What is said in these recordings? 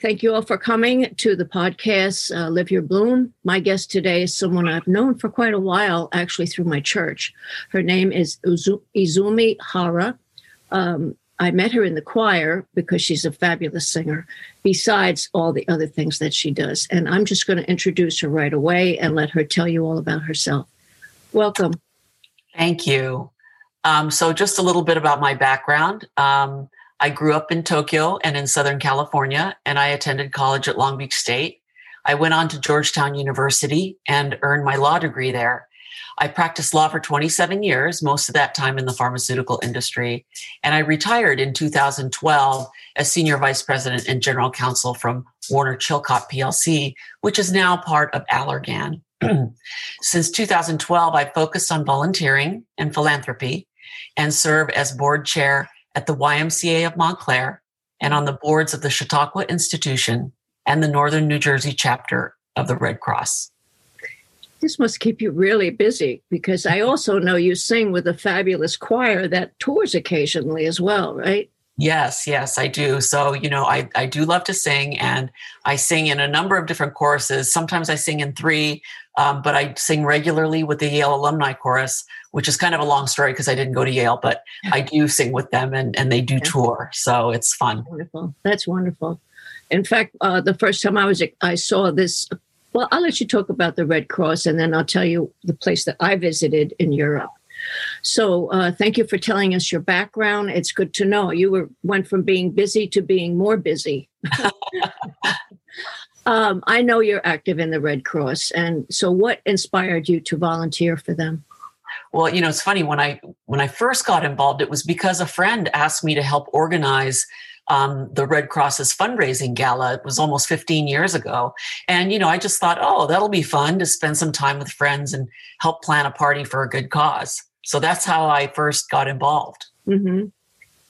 Thank you all for coming to the podcast, uh, Live Your Bloom. My guest today is someone I've known for quite a while, actually through my church. Her name is Izumi Hara. Um, I met her in the choir because she's a fabulous singer, besides all the other things that she does. And I'm just going to introduce her right away and let her tell you all about herself. Welcome. Thank you. Um, so, just a little bit about my background. Um, I grew up in Tokyo and in Southern California, and I attended college at Long Beach State. I went on to Georgetown University and earned my law degree there. I practiced law for 27 years, most of that time in the pharmaceutical industry. And I retired in 2012 as senior vice president and general counsel from Warner Chilcott PLC, which is now part of Allergan. Since 2012, I've focused on volunteering and philanthropy and serve as board chair at the YMCA of Montclair and on the boards of the Chautauqua Institution and the Northern New Jersey chapter of the Red Cross. This must keep you really busy because I also know you sing with a fabulous choir that tours occasionally as well, right? Yes, yes, I do. So, you know, I, I do love to sing and I sing in a number of different choruses. Sometimes I sing in three, um, but I sing regularly with the Yale Alumni Chorus, which is kind of a long story because I didn't go to Yale, but I do sing with them and, and they do tour. So it's fun. Wonderful. That's wonderful. In fact, uh, the first time I was, I saw this. Well, I'll let you talk about the Red Cross and then I'll tell you the place that I visited in Europe. So uh, thank you for telling us your background. It's good to know you were went from being busy to being more busy. um, I know you're active in the Red Cross, and so what inspired you to volunteer for them? Well, you know, it's funny when I when I first got involved, it was because a friend asked me to help organize um, the Red Cross's fundraising gala. It was almost 15 years ago. And, you know, I just thought, oh, that'll be fun to spend some time with friends and help plan a party for a good cause. So that's how I first got involved. Mm-hmm.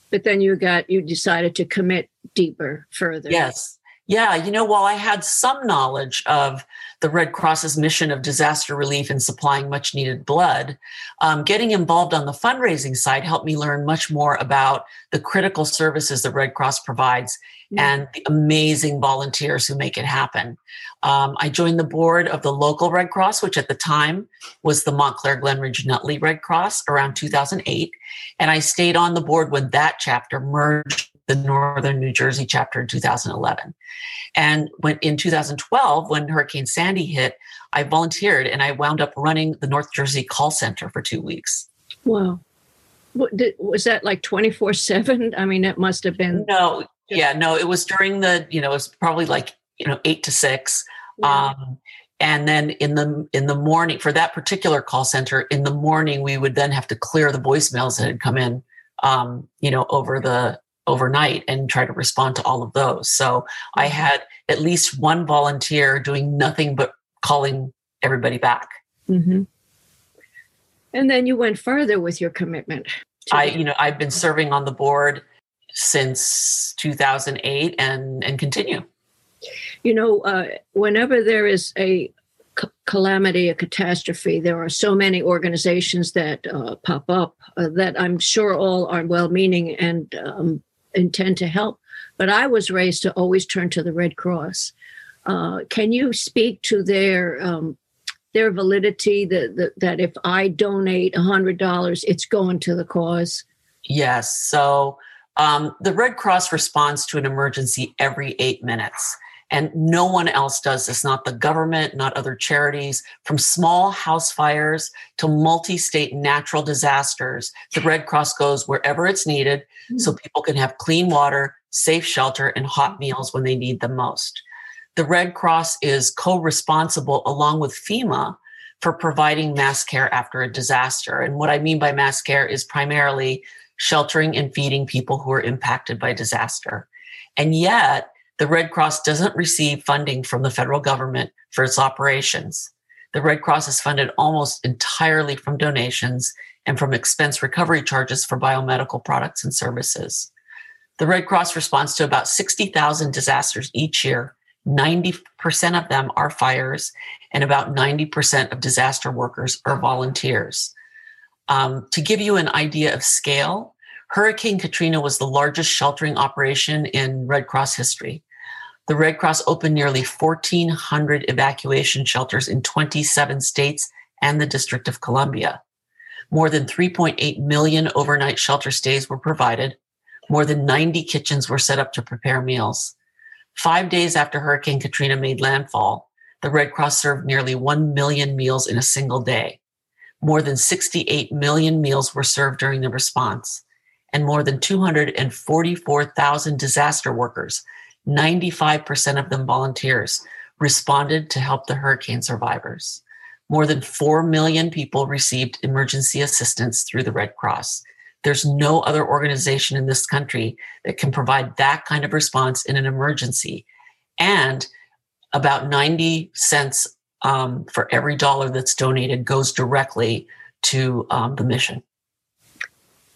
But then you got, you decided to commit deeper, further. Yes. Yeah. You know, while I had some knowledge of the Red Cross's mission of disaster relief and supplying much needed blood. Um, getting involved on the fundraising side helped me learn much more about the critical services the Red Cross provides mm-hmm. and the amazing volunteers who make it happen. Um, I joined the board of the local Red Cross, which at the time was the Montclair Glen Ridge Nutley Red Cross around 2008. And I stayed on the board when that chapter merged the Northern New Jersey chapter in 2011. And when in 2012, when Hurricane Sandy hit, I volunteered and I wound up running the North Jersey call center for two weeks. Wow. What, did, was that like 24 7? I mean, it must have been. No, yeah, no, it was during the, you know, it was probably like, you know, eight to six. Yeah. Um, and then in the in the morning for that particular call center in the morning we would then have to clear the voicemails that had come in um, you know over the overnight and try to respond to all of those. So I mm-hmm. had at least one volunteer doing nothing but calling everybody back. Mm-hmm. And then you went further with your commitment. I, you know, I've been serving on the board since 2008 and and continue. You know, uh, whenever there is a calamity, a catastrophe, there are so many organizations that uh, pop up uh, that I'm sure all are well meaning and um, intend to help. But I was raised to always turn to the Red Cross. Uh, can you speak to their um, their validity that, that if I donate hundred dollars, it's going to the cause? Yes. So um, the Red Cross responds to an emergency every eight minutes. And no one else does this, not the government, not other charities. From small house fires to multi state natural disasters, the Red Cross goes wherever it's needed mm-hmm. so people can have clean water, safe shelter, and hot meals when they need them most. The Red Cross is co responsible along with FEMA for providing mass care after a disaster. And what I mean by mass care is primarily sheltering and feeding people who are impacted by disaster. And yet, the Red Cross doesn't receive funding from the federal government for its operations. The Red Cross is funded almost entirely from donations and from expense recovery charges for biomedical products and services. The Red Cross responds to about 60,000 disasters each year. 90% of them are fires, and about 90% of disaster workers are volunteers. Um, to give you an idea of scale, Hurricane Katrina was the largest sheltering operation in Red Cross history. The Red Cross opened nearly 1,400 evacuation shelters in 27 states and the District of Columbia. More than 3.8 million overnight shelter stays were provided. More than 90 kitchens were set up to prepare meals. Five days after Hurricane Katrina made landfall, the Red Cross served nearly 1 million meals in a single day. More than 68 million meals were served during the response, and more than 244,000 disaster workers, 95% of them volunteers, responded to help the hurricane survivors. More than 4 million people received emergency assistance through the Red Cross. There's no other organization in this country that can provide that kind of response in an emergency. And about 90 cents um, for every dollar that's donated goes directly to um, the mission.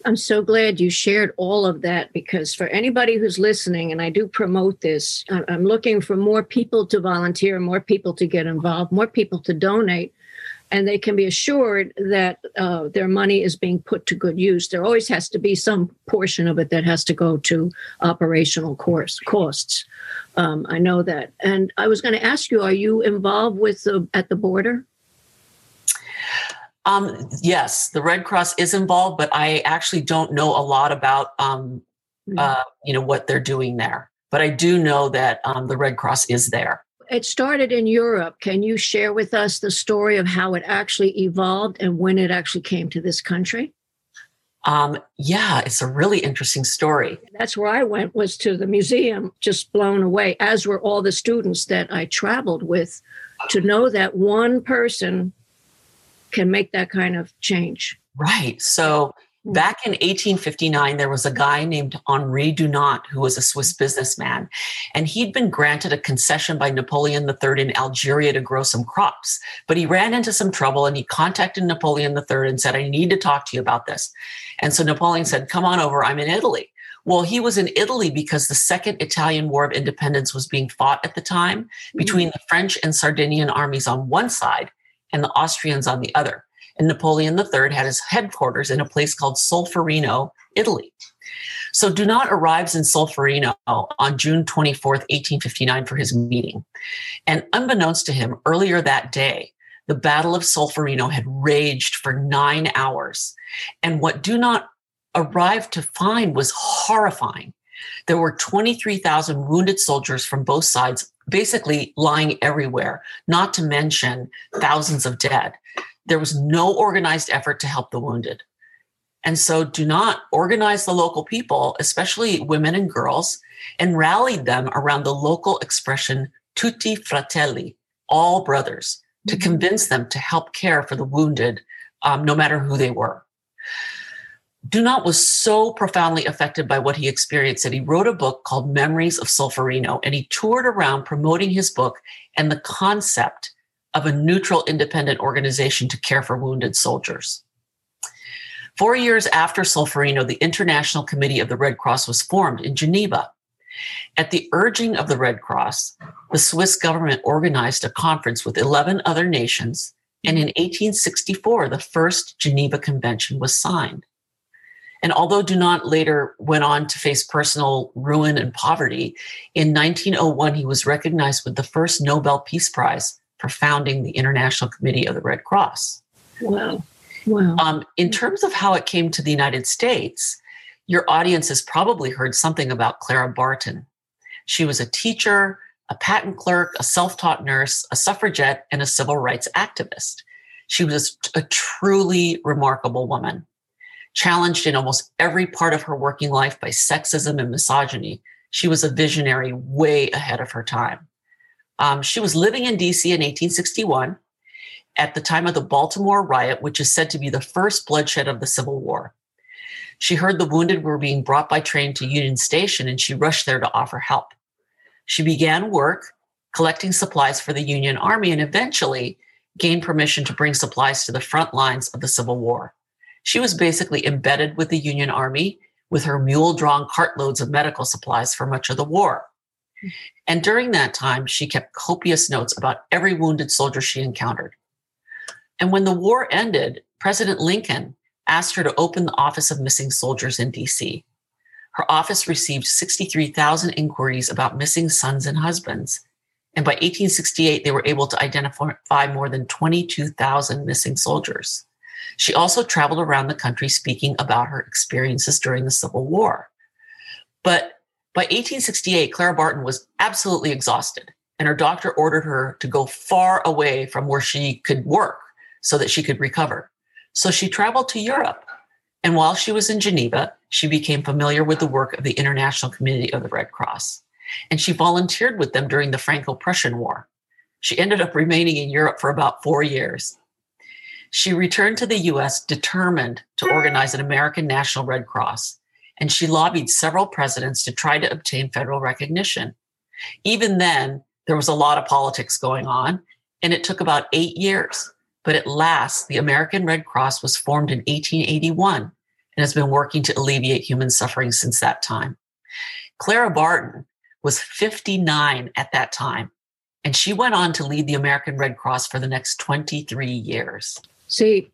I'm so glad you shared all of that because for anybody who's listening, and I do promote this, I'm looking for more people to volunteer, more people to get involved, more people to donate and they can be assured that uh, their money is being put to good use. There always has to be some portion of it that has to go to operational course, costs. Um, I know that. And I was going to ask you: Are you involved with the at the border? Um, yes, the Red Cross is involved, but I actually don't know a lot about um, mm-hmm. uh, you know what they're doing there. But I do know that um, the Red Cross is there. It started in Europe. Can you share with us the story of how it actually evolved and when it actually came to this country? Um, yeah, it's a really interesting story. That's where I went was to the museum, just blown away, as were all the students that I traveled with, to know that one person can make that kind of change. Right. So hmm. Back in 1859, there was a guy named Henri Dunant who was a Swiss hmm. businessman, and he'd been granted a concession by Napoleon III in Algeria to grow some crops. But he ran into some trouble and he contacted Napoleon III and said, I need to talk to you about this. And so Napoleon said, Come on over, I'm in Italy. Well, he was in Italy because the Second Italian War of Independence was being fought at the time hmm. between the French and Sardinian armies on one side and the Austrians on the other and Napoleon III had his headquarters in a place called Solferino, Italy. So Dunant arrives in Solferino on June 24th, 1859, for his meeting. And unbeknownst to him, earlier that day, the Battle of Solferino had raged for nine hours. And what Dunant arrived to find was horrifying. There were 23,000 wounded soldiers from both sides, basically lying everywhere, not to mention thousands of dead there was no organized effort to help the wounded. And so Dunant organize the local people, especially women and girls, and rallied them around the local expression tutti fratelli, all brothers, to mm-hmm. convince them to help care for the wounded, um, no matter who they were. Dunant was so profoundly affected by what he experienced that he wrote a book called Memories of Solferino, and he toured around promoting his book and the concept of a neutral independent organization to care for wounded soldiers. Four years after Solferino, the International Committee of the Red Cross was formed in Geneva. At the urging of the Red Cross, the Swiss government organized a conference with 11 other nations, and in 1864, the first Geneva Convention was signed. And although Dunant later went on to face personal ruin and poverty, in 1901 he was recognized with the first Nobel Peace Prize for founding the International Committee of the Red Cross. Wow. Wow. Um, in terms of how it came to the United States, your audience has probably heard something about Clara Barton. She was a teacher, a patent clerk, a self taught nurse, a suffragette, and a civil rights activist. She was a truly remarkable woman. Challenged in almost every part of her working life by sexism and misogyny, she was a visionary way ahead of her time. Um, she was living in DC in 1861 at the time of the Baltimore riot, which is said to be the first bloodshed of the Civil War. She heard the wounded were being brought by train to Union Station and she rushed there to offer help. She began work collecting supplies for the Union Army and eventually gained permission to bring supplies to the front lines of the Civil War. She was basically embedded with the Union Army with her mule drawn cartloads of medical supplies for much of the war. And during that time, she kept copious notes about every wounded soldier she encountered. And when the war ended, President Lincoln asked her to open the Office of Missing Soldiers in DC. her office received 63,000 inquiries about missing sons and husbands. And by 1868, they were able to identify more than 22,000 missing soldiers. She also traveled around the country speaking about her experiences during the Civil War. But by 1868, Clara Barton was absolutely exhausted, and her doctor ordered her to go far away from where she could work so that she could recover. So she traveled to Europe. And while she was in Geneva, she became familiar with the work of the International Committee of the Red Cross. And she volunteered with them during the Franco Prussian War. She ended up remaining in Europe for about four years. She returned to the US determined to organize an American National Red Cross, and she lobbied several presidents to try to obtain federal recognition. Even then, there was a lot of politics going on, and it took about eight years but at last, the American Red Cross was formed in 1881 and has been working to alleviate human suffering since that time. Clara Barton was 59 at that time, and she went on to lead the American Red Cross for the next 23 years. See,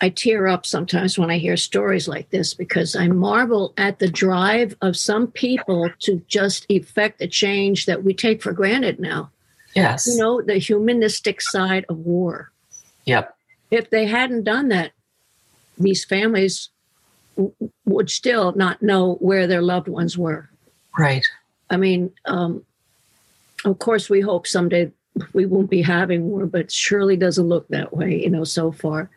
I tear up sometimes when I hear stories like this because I marvel at the drive of some people to just effect a change that we take for granted now. Yes. You know, the humanistic side of war. Yep. If they hadn't done that, these families w- would still not know where their loved ones were. Right. I mean, um, of course, we hope someday we won't be having war, but surely doesn't look that way, you know, so far.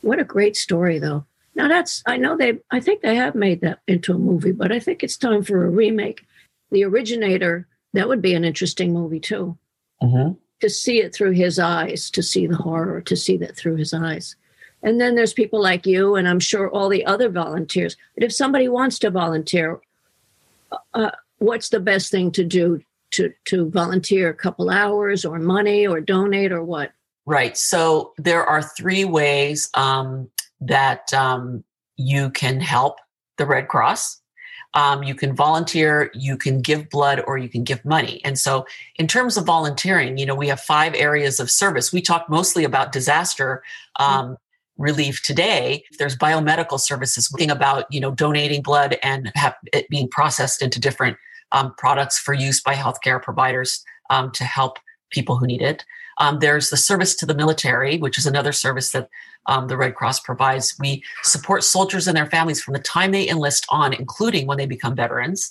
What a great story, though. Now, that's, I know they, I think they have made that into a movie, but I think it's time for a remake. The Originator, that would be an interesting movie, too. Mm-hmm to see it through his eyes, to see the horror, to see that through his eyes. And then there's people like you, and I'm sure all the other volunteers. But if somebody wants to volunteer, uh, what's the best thing to do to to volunteer? A couple hours, or money, or donate, or what? Right. So there are three ways um, that um, you can help the Red Cross. Um, you can volunteer, you can give blood, or you can give money. And so, in terms of volunteering, you know, we have five areas of service. We talk mostly about disaster um, relief today. There's biomedical services, think about you know donating blood and have it being processed into different um, products for use by healthcare providers um, to help people who need it. Um, there's the service to the military, which is another service that um, the Red Cross provides. We support soldiers and their families from the time they enlist on, including when they become veterans.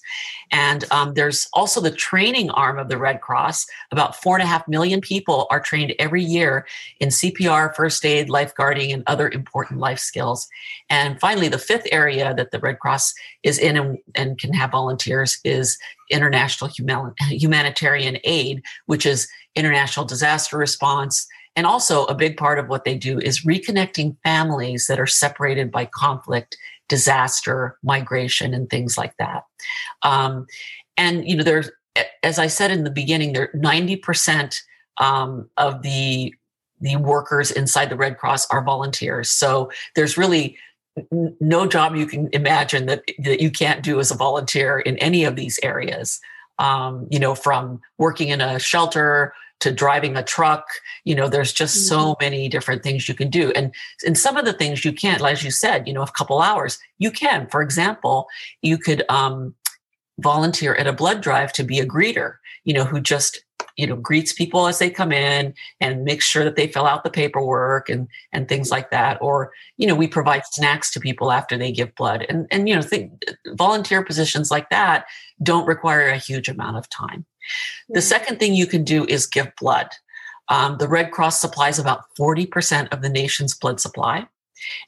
And um, there's also the training arm of the Red Cross. About four and a half million people are trained every year in CPR, first aid, lifeguarding, and other important life skills. And finally, the fifth area that the Red Cross is in and, and can have volunteers is international human, humanitarian aid, which is international disaster response and also, a big part of what they do is reconnecting families that are separated by conflict, disaster, migration, and things like that. Um, and, you know, there's, as I said in the beginning, there 90% um, of the the workers inside the Red Cross are volunteers. So there's really no job you can imagine that, that you can't do as a volunteer in any of these areas. Um, you know, from working in a shelter to driving a truck. You know there's just mm-hmm. so many different things you can do. And and some of the things you can't as you said you know a couple hours you can. For example you could um, volunteer at a blood drive to be a greeter you know who just you know greets people as they come in and makes sure that they fill out the paperwork and and things like that or you know we provide snacks to people after they give blood and and you know think volunteer positions like that don't require a huge amount of time the second thing you can do is give blood. Um, the Red Cross supplies about 40% of the nation's blood supply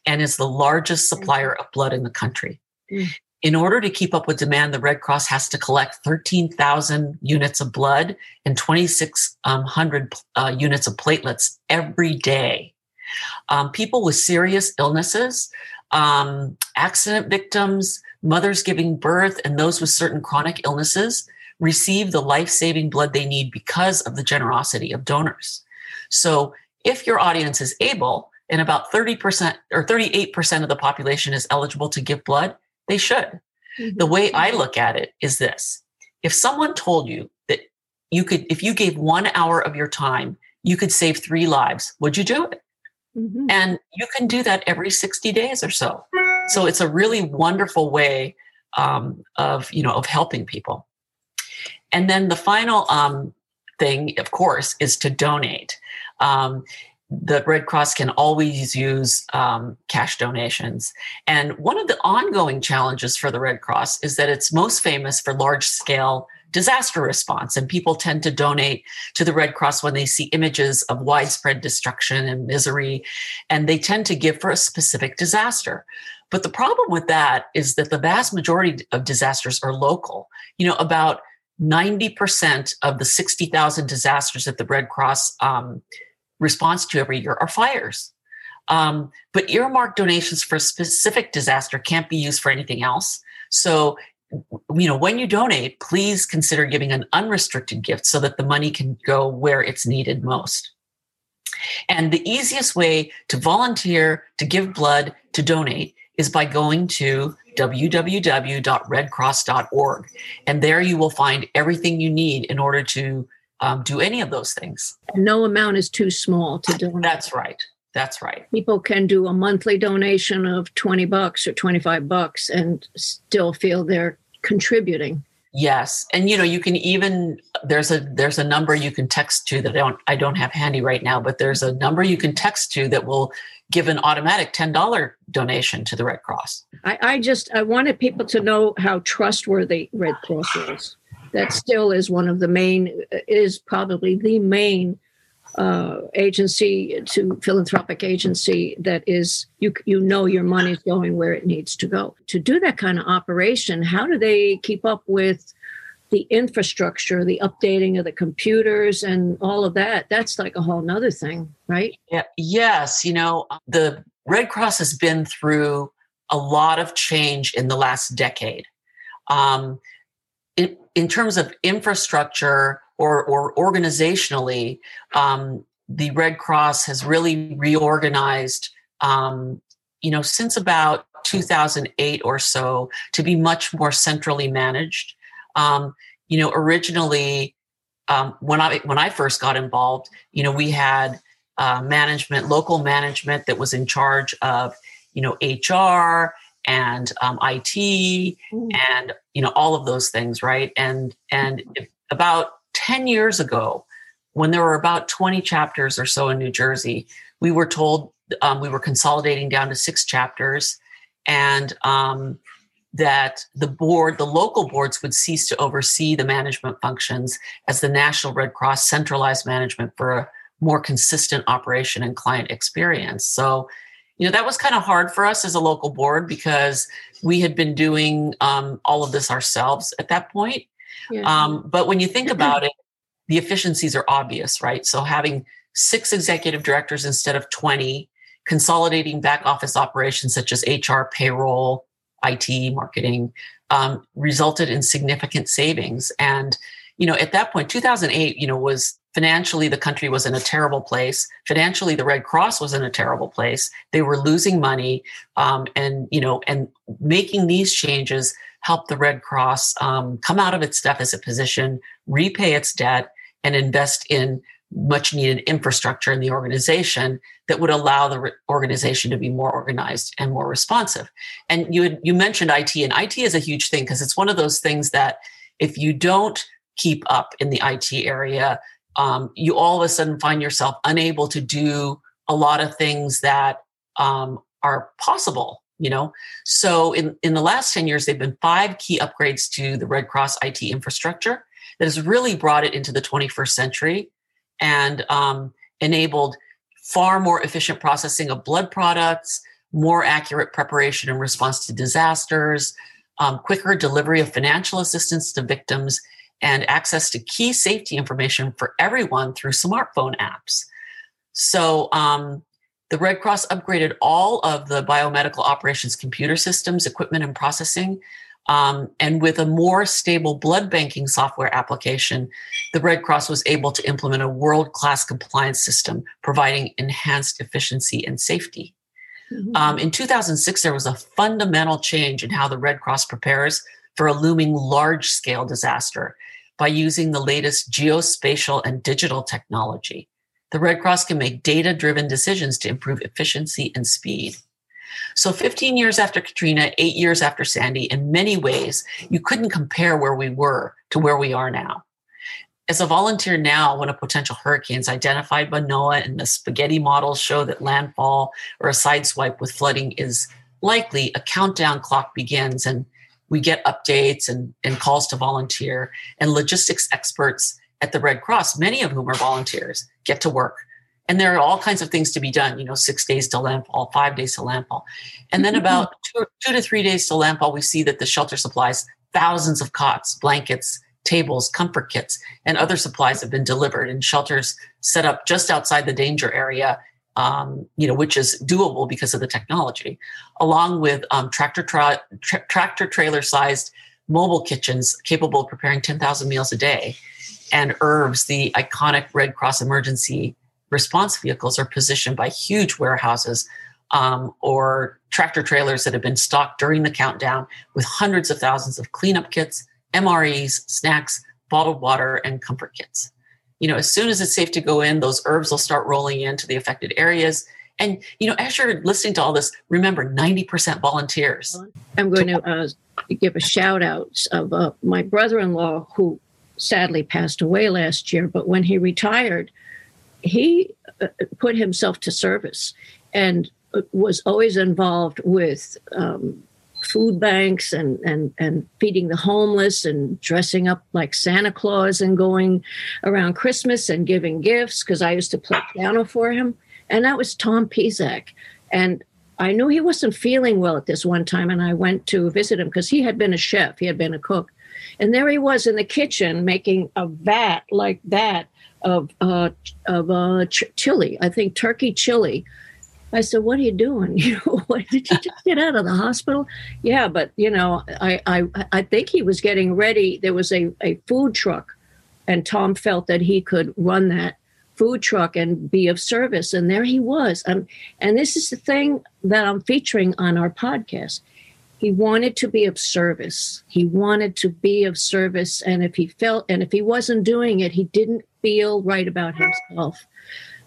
and is the largest supplier of blood in the country. Mm. In order to keep up with demand, the Red Cross has to collect 13,000 units of blood and 2,600 uh, units of platelets every day. Um, people with serious illnesses, um, accident victims, mothers giving birth, and those with certain chronic illnesses receive the life saving blood they need because of the generosity of donors. So, if your audience is able, and about 30% or 38% of the population is eligible to give blood, they should. Mm-hmm. The way I look at it is this if someone told you that you could, if you gave one hour of your time, you could save three lives, would you do it? Mm-hmm. And you can do that every 60 days or so. So it's a really wonderful way um, of you know of helping people. And then the final um, thing, of course, is to donate. Um, the Red Cross can always use um, cash donations. And one of the ongoing challenges for the Red Cross is that it's most famous for large scale disaster response. And people tend to donate to the Red Cross when they see images of widespread destruction and misery. And they tend to give for a specific disaster. But the problem with that is that the vast majority of disasters are local. You know, about 90% of the 60,000 disasters that the Red Cross um, responds to every year are fires. Um, but earmarked donations for a specific disaster can't be used for anything else. So, you know, when you donate, please consider giving an unrestricted gift so that the money can go where it's needed most. And the easiest way to volunteer, to give blood, to donate is by going to www.redcross.org. And there you will find everything you need in order to um, do any of those things. No amount is too small to donate. That's right. That's right. People can do a monthly donation of 20 bucks or 25 bucks and still feel they're contributing. Yes. And you know, you can even there's a there's a number you can text to that I don't I don't have handy right now, but there's a number you can text to that will give an automatic $10 donation to the Red Cross. I, I just I wanted people to know how trustworthy Red Cross is. That still is one of the main is probably the main uh, agency to philanthropic agency that is you you know your money's going where it needs to go to do that kind of operation how do they keep up with the infrastructure, the updating of the computers and all of that, that's like a whole nother thing, right? Yeah. Yes. You know, the Red Cross has been through a lot of change in the last decade. Um, in, terms of infrastructure or, or organizationally, um, the Red Cross has really reorganized, um, you know, since about 2008 or so to be much more centrally managed. Um, you know, originally um, when I when I first got involved, you know, we had uh, management, local management that was in charge of, you know, HR and um, IT mm. and you know all of those things, right? And and about ten years ago, when there were about twenty chapters or so in New Jersey, we were told um, we were consolidating down to six chapters, and um, that the board, the local boards would cease to oversee the management functions as the National Red Cross centralized management for a more consistent operation and client experience. So, you know, that was kind of hard for us as a local board because we had been doing um, all of this ourselves at that point. Yeah. Um, but when you think about it, the efficiencies are obvious, right? So having six executive directors instead of 20, consolidating back office operations such as HR, payroll, IT, marketing, um, resulted in significant savings. And, you know, at that point, 2008, you know, was financially the country was in a terrible place. Financially, the Red Cross was in a terrible place. They were losing money, um, and you know, and making these changes helped the Red Cross um, come out of its deficit position, repay its debt, and invest in much needed infrastructure in the organization that would allow the organization to be more organized and more responsive. And you had, you mentioned IT, and IT is a huge thing because it's one of those things that if you don't keep up in the IT area, um, you all of a sudden find yourself unable to do a lot of things that um, are possible you know? So in, in the last 10 years they've been five key upgrades to the red cross it infrastructure that has really brought it into the 21st century and um, enabled far more efficient processing of blood products, more accurate preparation and response to disasters, um, quicker delivery of financial assistance to victims, and access to key safety information for everyone through smartphone apps. So, um, the Red Cross upgraded all of the biomedical operations computer systems, equipment, and processing um, and with a more stable blood banking software application, the Red Cross was able to implement a world class compliance system, providing enhanced efficiency and safety. Mm-hmm. Um, in 2006, there was a fundamental change in how the Red Cross prepares for a looming large scale disaster by using the latest geospatial and digital technology. The Red Cross can make data driven decisions to improve efficiency and speed. So 15 years after Katrina, eight years after Sandy, in many ways, you couldn't compare where we were to where we are now. As a volunteer now, when a potential hurricane is identified by NOAA and the spaghetti models show that landfall or a sideswipe with flooding is likely, a countdown clock begins and we get updates and, and calls to volunteer. And logistics experts at the Red Cross, many of whom are volunteers, get to work. And there are all kinds of things to be done, you know, six days to landfall, five days to landfall. And then mm-hmm. about two, two to three days to landfall, we see that the shelter supplies thousands of cots, blankets, tables, comfort kits, and other supplies have been delivered and shelters set up just outside the danger area, um, you know, which is doable because of the technology, along with um, tractor tra- tra- tractor trailer sized mobile kitchens capable of preparing 10,000 meals a day, and ERVs, the iconic Red Cross emergency response vehicles, are positioned by huge warehouses. Um, or tractor trailers that have been stocked during the countdown with hundreds of thousands of cleanup kits, MREs, snacks, bottled water, and comfort kits. You know, as soon as it's safe to go in, those ERVs will start rolling into the affected areas. And, you know, as you're listening to all this, remember 90% volunteers. I'm going to uh, give a shout out of uh, my brother in law who sadly passed away last year, but when he retired, he uh, put himself to service and was always involved with um, food banks and, and, and feeding the homeless and dressing up like Santa Claus and going around Christmas and giving gifts because I used to play piano for him. And that was Tom Pizak. And I knew he wasn't feeling well at this one time. And I went to visit him because he had been a chef, he had been a cook. And there he was in the kitchen making a vat like that of uh, of uh, ch- chili, I think turkey chili, I said, "What are you doing? You know, what, did you just get out of the hospital?" Yeah, but you know, I I I think he was getting ready. There was a a food truck, and Tom felt that he could run that food truck and be of service, and there he was. Um, and this is the thing that I'm featuring on our podcast. He wanted to be of service. He wanted to be of service, and if he felt, and if he wasn't doing it, he didn't feel right about himself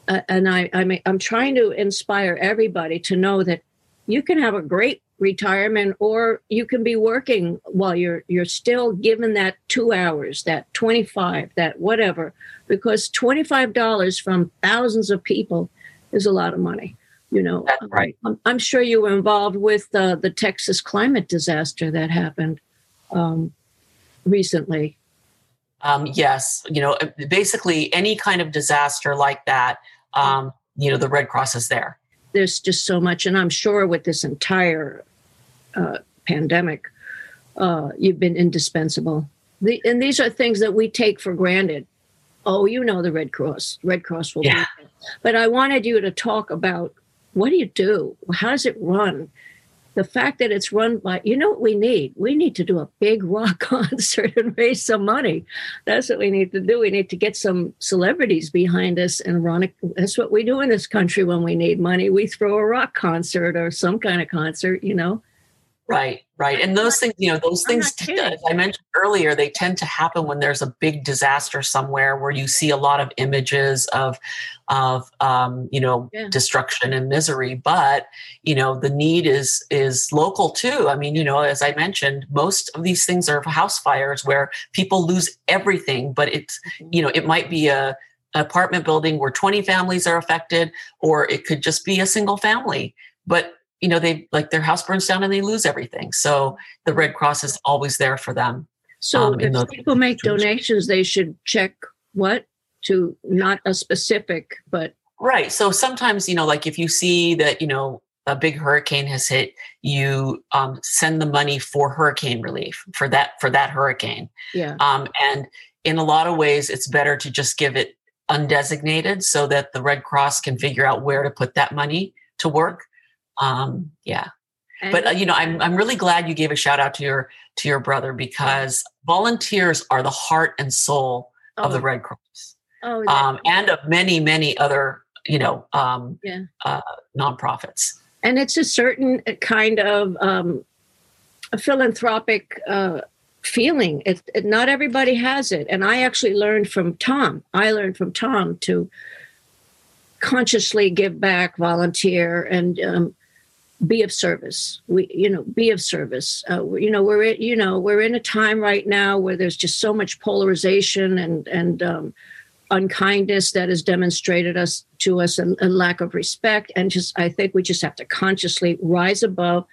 uh, and I, I I'm trying to inspire everybody to know that you can have a great retirement or you can be working while you're you're still given that two hours that 25 that whatever because $25 from thousands of people is a lot of money you know. That's right. I'm, I'm sure you were involved with uh, the texas climate disaster that happened um, recently. Um, yes you know basically any kind of disaster like that um, you know, the Red Cross is there. There's just so much, and I'm sure with this entire uh, pandemic, uh, you've been indispensable. The, and these are things that we take for granted. Oh, you know the Red Cross. Red Cross will yeah. be there. But I wanted you to talk about what do you do? How does it run? The fact that it's run by you know what we need? We need to do a big rock concert and raise some money. That's what we need to do. We need to get some celebrities behind us and run that's what we do in this country when we need money. We throw a rock concert or some kind of concert you know? Right, right. And those things, you know, those things, as I mentioned earlier, they tend to happen when there's a big disaster somewhere where you see a lot of images of, of, um, you know, yeah. destruction and misery. But, you know, the need is, is local too. I mean, you know, as I mentioned, most of these things are house fires where people lose everything, but it's, mm-hmm. you know, it might be a, apartment building where 20 families are affected, or it could just be a single family. But you know they like their house burns down and they lose everything. So the red cross is always there for them so um, if people make donations they should check what? To not a specific but right. So sometimes you know like if you see that you know a big hurricane has hit you um, send the money for hurricane relief for that for that hurricane. Yeah. Um, and in a lot of ways it's better to just give it undesignated so that the red cross can figure out where to put that money to work um, yeah. And but uh, you know, I'm I'm really glad you gave a shout out to your to your brother because volunteers are the heart and soul oh. of the oh. Red Cross, oh, um, and of many many other you know um, yeah. uh, nonprofits. And it's a certain kind of um, philanthropic uh, feeling. It, it, not everybody has it, and I actually learned from Tom. I learned from Tom to consciously give back, volunteer, and um, be of service. We, you know, be of service. Uh, you know, we're you know we're in a time right now where there's just so much polarization and and um, unkindness that has demonstrated us to us a, a lack of respect. And just I think we just have to consciously rise above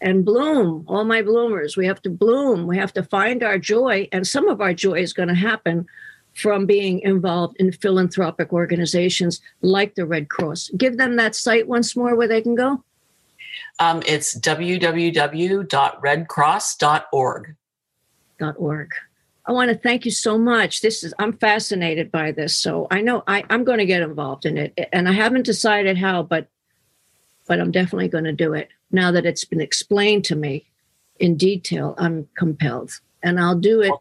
and bloom. All my bloomers, we have to bloom. We have to find our joy, and some of our joy is going to happen from being involved in philanthropic organizations like the Red Cross. Give them that site once more where they can go. Um, it's www.redcross.org. .org. I want to thank you so much. This is I'm fascinated by this, so I know I, I'm going to get involved in it, and I haven't decided how, but but I'm definitely going to do it now that it's been explained to me in detail. I'm compelled, and I'll do it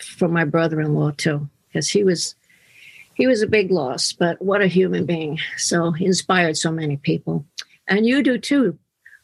for my brother-in-law too, because he was he was a big loss, but what a human being. So he inspired so many people, and you do too.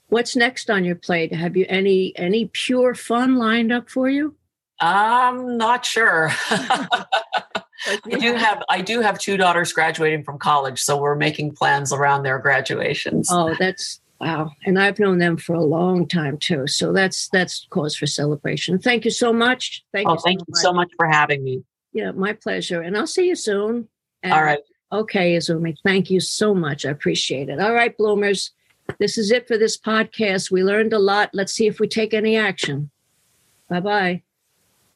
What's next on your plate? Have you any any pure fun lined up for you? I'm not sure. I do have I do have two daughters graduating from college, so we're making plans around their graduations. Oh, that's wow. And I've known them for a long time too. So that's that's cause for celebration. Thank you so much. Thank oh, you so thank much. you so much for having me. Yeah, my pleasure. And I'll see you soon. And, All right. Okay, Izumi. Thank you so much. I appreciate it. All right, bloomers. This is it for this podcast. We learned a lot. Let's see if we take any action. Bye bye.